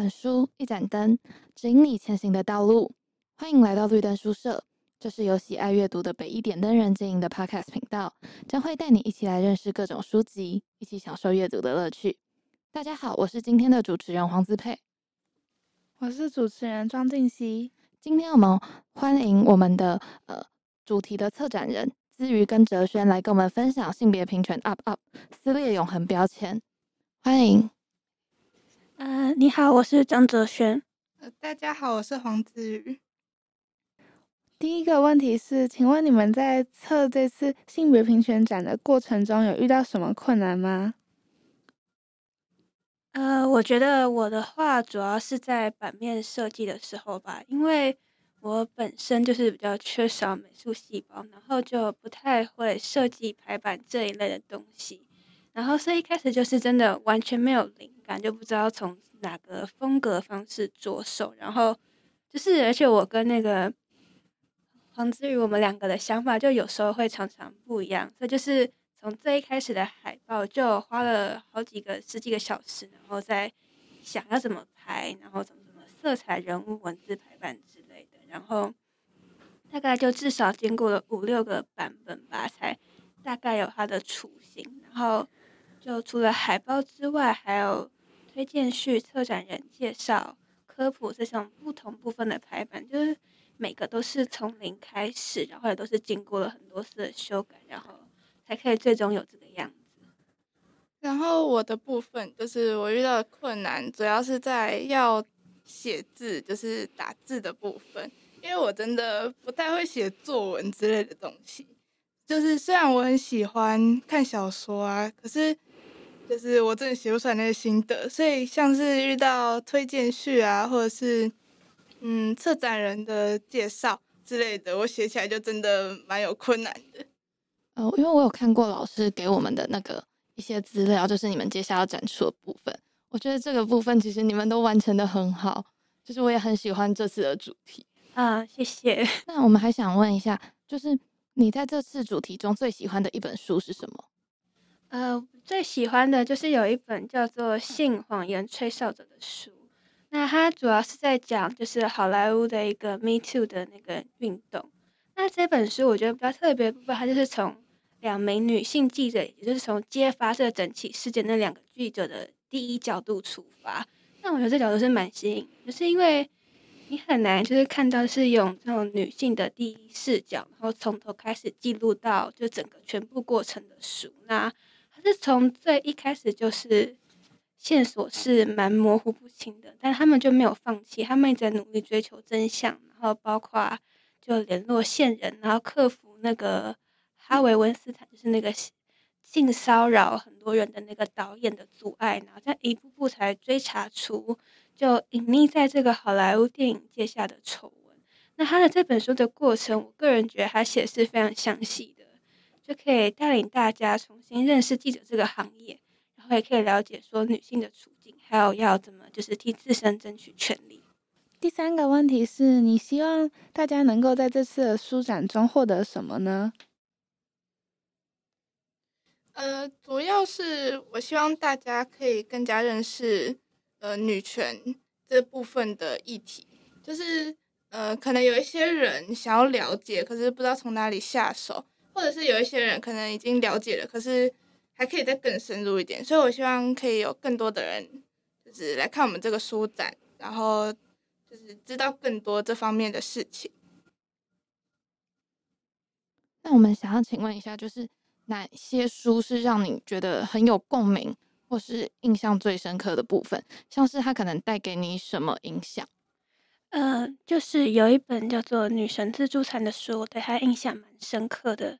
一本书，一盏灯，指引你前行的道路。欢迎来到绿灯书社，这是由喜爱阅读的北一点灯人经营的 Podcast 频道，将会带你一起来认识各种书籍，一起享受阅读的乐趣。大家好，我是今天的主持人黄子佩，我是主持人庄静熙。今天我们欢迎我们的呃主题的策展人姿妤跟哲轩来跟我们分享性别平权 up up 撕裂永恒标签。欢迎。呃，你好，我是张哲轩。呃，大家好，我是黄子瑜。第一个问题是，请问你们在测这次性别平权展的过程中，有遇到什么困难吗？呃，我觉得我的话主要是在版面设计的时候吧，因为我本身就是比较缺少美术细胞，然后就不太会设计排版这一类的东西。然后，所以一开始就是真的完全没有灵感，就不知道从哪个风格方式着手。然后就是，而且我跟那个黄子瑜，我们两个的想法就有时候会常常不一样。所以就是从最一开始的海报就花了好几个十几个小时，然后再想要怎么拍，然后怎么怎么色彩、人物、文字排版之类的。然后大概就至少经过了五六个版本吧，才大概有它的雏形。然后。就除了海报之外，还有推荐序、策展人介绍、科普这种不同部分的排版，就是每个都是从零开始，然后也都是经过了很多次的修改，然后才可以最终有这个样子。然后我的部分就是我遇到的困难，主要是在要写字，就是打字的部分，因为我真的不太会写作文之类的东西。就是虽然我很喜欢看小说啊，可是。就是我真的写不出来那些心得，所以像是遇到推荐序啊，或者是嗯策展人的介绍之类的，我写起来就真的蛮有困难的。呃，因为我有看过老师给我们的那个一些资料，就是你们接下来要展出的部分，我觉得这个部分其实你们都完成的很好，就是我也很喜欢这次的主题啊，谢谢。那我们还想问一下，就是你在这次主题中最喜欢的一本书是什么？呃，最喜欢的就是有一本叫做《性谎言吹哨者》的书，那它主要是在讲就是好莱坞的一个 Me Too 的那个运动。那这本书我觉得比较特别的部分，它就是从两名女性记者，也就是从揭发这整起事件那两个记者的第一角度出发。那我觉得这角度是蛮新颖的，就是因为你很难就是看到是用这种女性的第一视角，然后从头开始记录到就整个全部过程的书。那是从最一开始就是线索是蛮模糊不清的，但他们就没有放弃，他们一直在努力追求真相，然后包括就联络线人，然后克服那个哈维温斯坦，就是那个性骚扰很多人的那个导演的阻碍，然后再一步步才追查出就隐匿在这个好莱坞电影界下的丑闻。那他的这本书的过程，我个人觉得他写是非常详细的。就可以带领大家重新认识记者这个行业，然后也可以了解说女性的处境，还有要怎么就是替自身争取权利。第三个问题是你希望大家能够在这次的书展中获得什么呢？呃，主要是我希望大家可以更加认识呃女权这部分的议题，就是呃可能有一些人想要了解，可是不知道从哪里下手。或者是有一些人可能已经了解了，可是还可以再更深入一点，所以我希望可以有更多的人就是来看我们这个书展，然后就是知道更多这方面的事情。那我们想要请问一下，就是哪些书是让你觉得很有共鸣，或是印象最深刻的部分？像是它可能带给你什么影响？呃，就是有一本叫做《女神自助餐》的书，我对它印象蛮深刻的。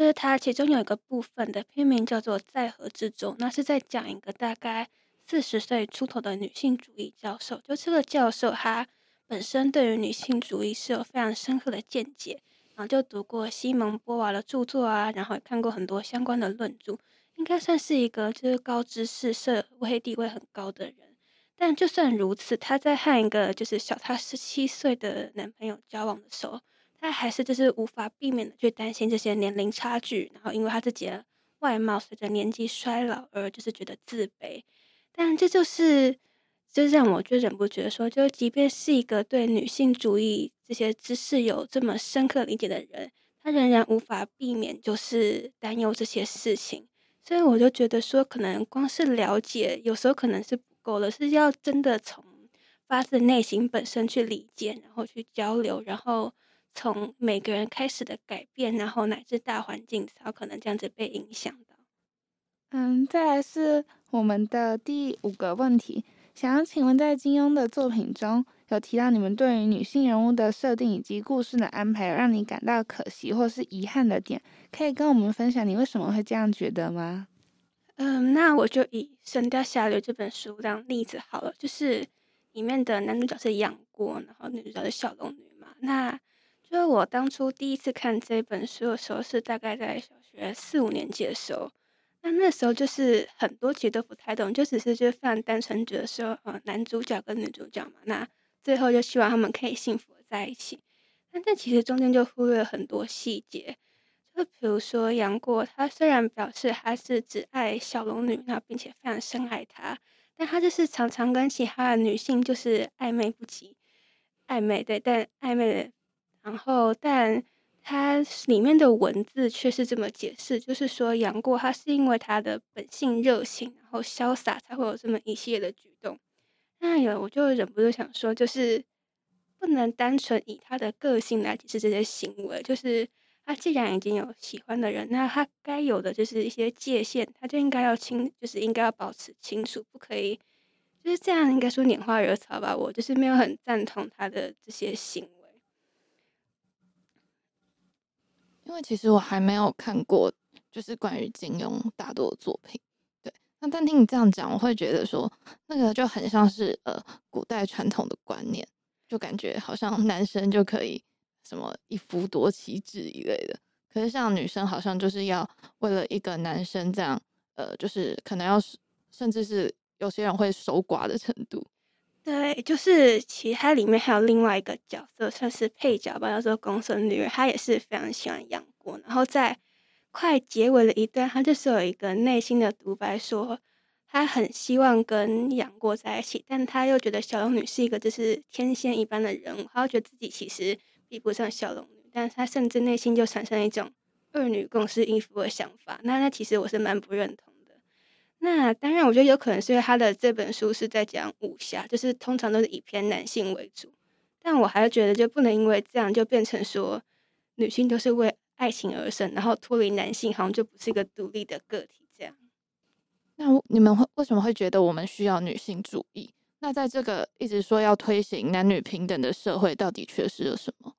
就是它其中有一个部分的篇名叫做《在河之洲》，那是在讲一个大概四十岁出头的女性主义教授。就这个教授，他本身对于女性主义是有非常深刻的见解，然后就读过西蒙波娃的著作啊，然后也看过很多相关的论著，应该算是一个就是高知识、社会地位很高的人。但就算如此，她在和一个就是小她十七岁的男朋友交往的时候，他还是就是无法避免的去担心这些年龄差距，然后因为他自己的外貌随着年纪衰老而就是觉得自卑。但这就是就让我就忍不住说，就即便是一个对女性主义这些知识有这么深刻理解的人，他仍然无法避免就是担忧这些事情。所以我就觉得说，可能光是了解，有时候可能是不够的，是要真的从发自内心本身去理解，然后去交流，然后从每个人开始的改变，然后乃至大环境，才有可能这样子被影响到。嗯，再来是我们的第五个问题。想要请问，在金庸的作品中有提到你们对于女性人物的设定以及故事的安排，让你感到可惜或是遗憾的点，可以跟我们分享你为什么会这样觉得吗？嗯，那我就以《神雕侠侣》这本书当例子好了，就是里面的男主角是杨过，然后女主角是小龙女嘛。那就是我当初第一次看这本书的时候，是大概在小学四五年级的时候。那那时候就是很多其实都不太懂，就只是就非常单纯觉得说，呃，男主角跟女主角嘛，那最后就希望他们可以幸福在一起。但这其实中间就忽略了很多细节，就比如说杨过，他虽然表示他是只爱小龙女，那并且非常深爱她，但他就是常常跟其他的女性就是暧昧不及，暧昧对，但暧昧的，然后但。它里面的文字却是这么解释，就是说杨过他是因为他的本性热情，然后潇洒，才会有这么一系列的举动。那有我就忍不住想说，就是不能单纯以他的个性来解释这些行为。就是他既然已经有喜欢的人，那他该有的就是一些界限，他就应该要清，就是应该要保持清楚，不可以就是这样，应该说拈花惹草吧。我就是没有很赞同他的这些行。因为其实我还没有看过，就是关于金庸大多的作品，对。那但听你这样讲，我会觉得说，那个就很像是呃古代传统的观念，就感觉好像男生就可以什么一夫多妻制一类的，可是像女生好像就是要为了一个男生这样，呃，就是可能要甚至是有些人会守寡的程度。对，就是其实它里面还有另外一个角色，算是配角吧，叫做公孙绿儿，她也是非常喜欢杨过。然后在快结尾的一段，她就是有一个内心的独白，说她很希望跟杨过在一起，但她又觉得小龙女是一个就是天仙一般的人物，她又觉得自己其实比不上小龙女，但是她甚至内心就产生一种二女共侍一夫的想法。那那其实我是蛮不认同。那当然，我觉得有可能是因为他的这本书是在讲武侠，就是通常都是以偏男性为主。但我还是觉得，就不能因为这样就变成说女性都是为爱情而生，然后脱离男性，好像就不是一个独立的个体这样。那你们会为什么会觉得我们需要女性主义？那在这个一直说要推行男女平等的社会，到底缺失了什么？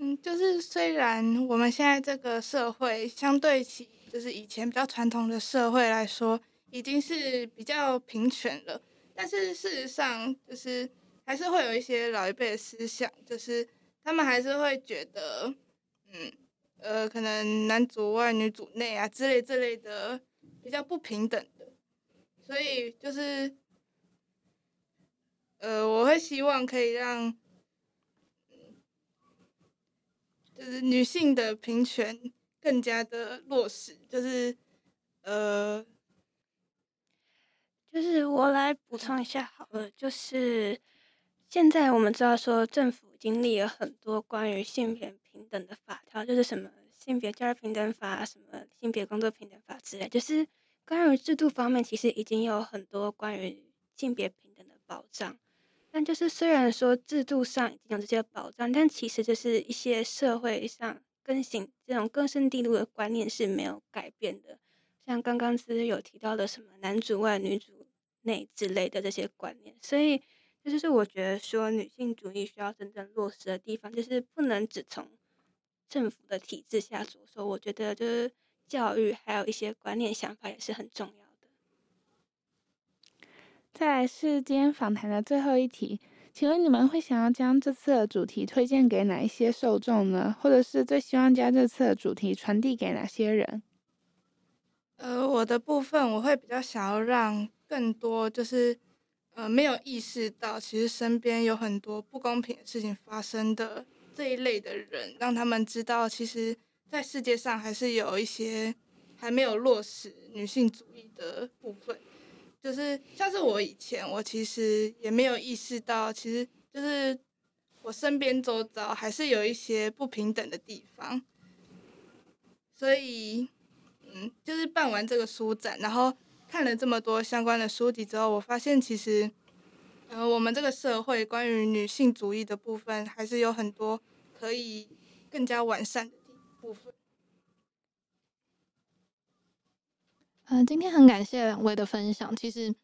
嗯，就是虽然我们现在这个社会相对起就是以前比较传统的社会来说，已经是比较平权了，但是事实上就是还是会有一些老一辈的思想，就是他们还是会觉得，嗯，呃，可能男主外女主内啊之类之类的比较不平等的，所以就是，呃，我会希望可以让。就是女性的平权更加的落实，就是呃，就是我来补充一下好了，就是现在我们知道说政府经历了很多关于性别平等的法条，就是什么性别教育平等法、什么性别工作平等法之类，就是关于制度方面，其实已经有很多关于性别平等的保障。但就是虽然说制度上已经有这些保障，但其实就是一些社会上更新这种根深蒂固的观念是没有改变的。像刚刚其实有提到的什么男主外女主内之类的这些观念，所以这就是我觉得说女性主义需要真正落实的地方，就是不能只从政府的体制下着手。我觉得就是教育还有一些观念想法也是很重要。再来是今天访谈的最后一题，请问你们会想要将这次的主题推荐给哪一些受众呢？或者是最希望将这次的主题传递给哪些人？呃，我的部分我会比较想要让更多就是呃没有意识到其实身边有很多不公平的事情发生的这一类的人，让他们知道其实在世界上还是有一些还没有落实女性主义的部分。就是像是我以前，我其实也没有意识到，其实就是我身边周遭还是有一些不平等的地方。所以，嗯，就是办完这个书展，然后看了这么多相关的书籍之后，我发现其实，呃，我们这个社会关于女性主义的部分，还是有很多可以更加完善的部分。呃，今天很感谢两位的分享。其实，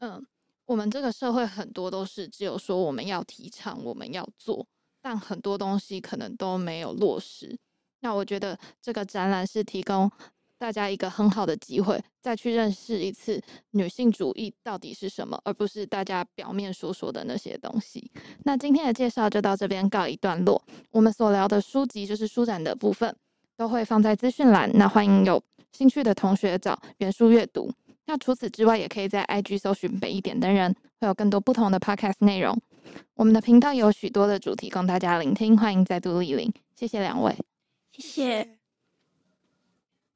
嗯、我们这个社会很多都是只有说我们要提倡，我们要做，但很多东西可能都没有落实。那我觉得这个展览是提供大家一个很好的机会，再去认识一次女性主义到底是什么，而不是大家表面说说的那些东西。那今天的介绍就到这边告一段落。我们所聊的书籍就是书展的部分，都会放在资讯栏。那欢迎有兴趣的同学找原书阅读。那除此之外，也可以在 IG 搜寻北一点的人，会有更多不同的 Podcast 内容。我们的频道有许多的主题供大家聆听，欢迎再度莅临。谢谢两位，谢谢。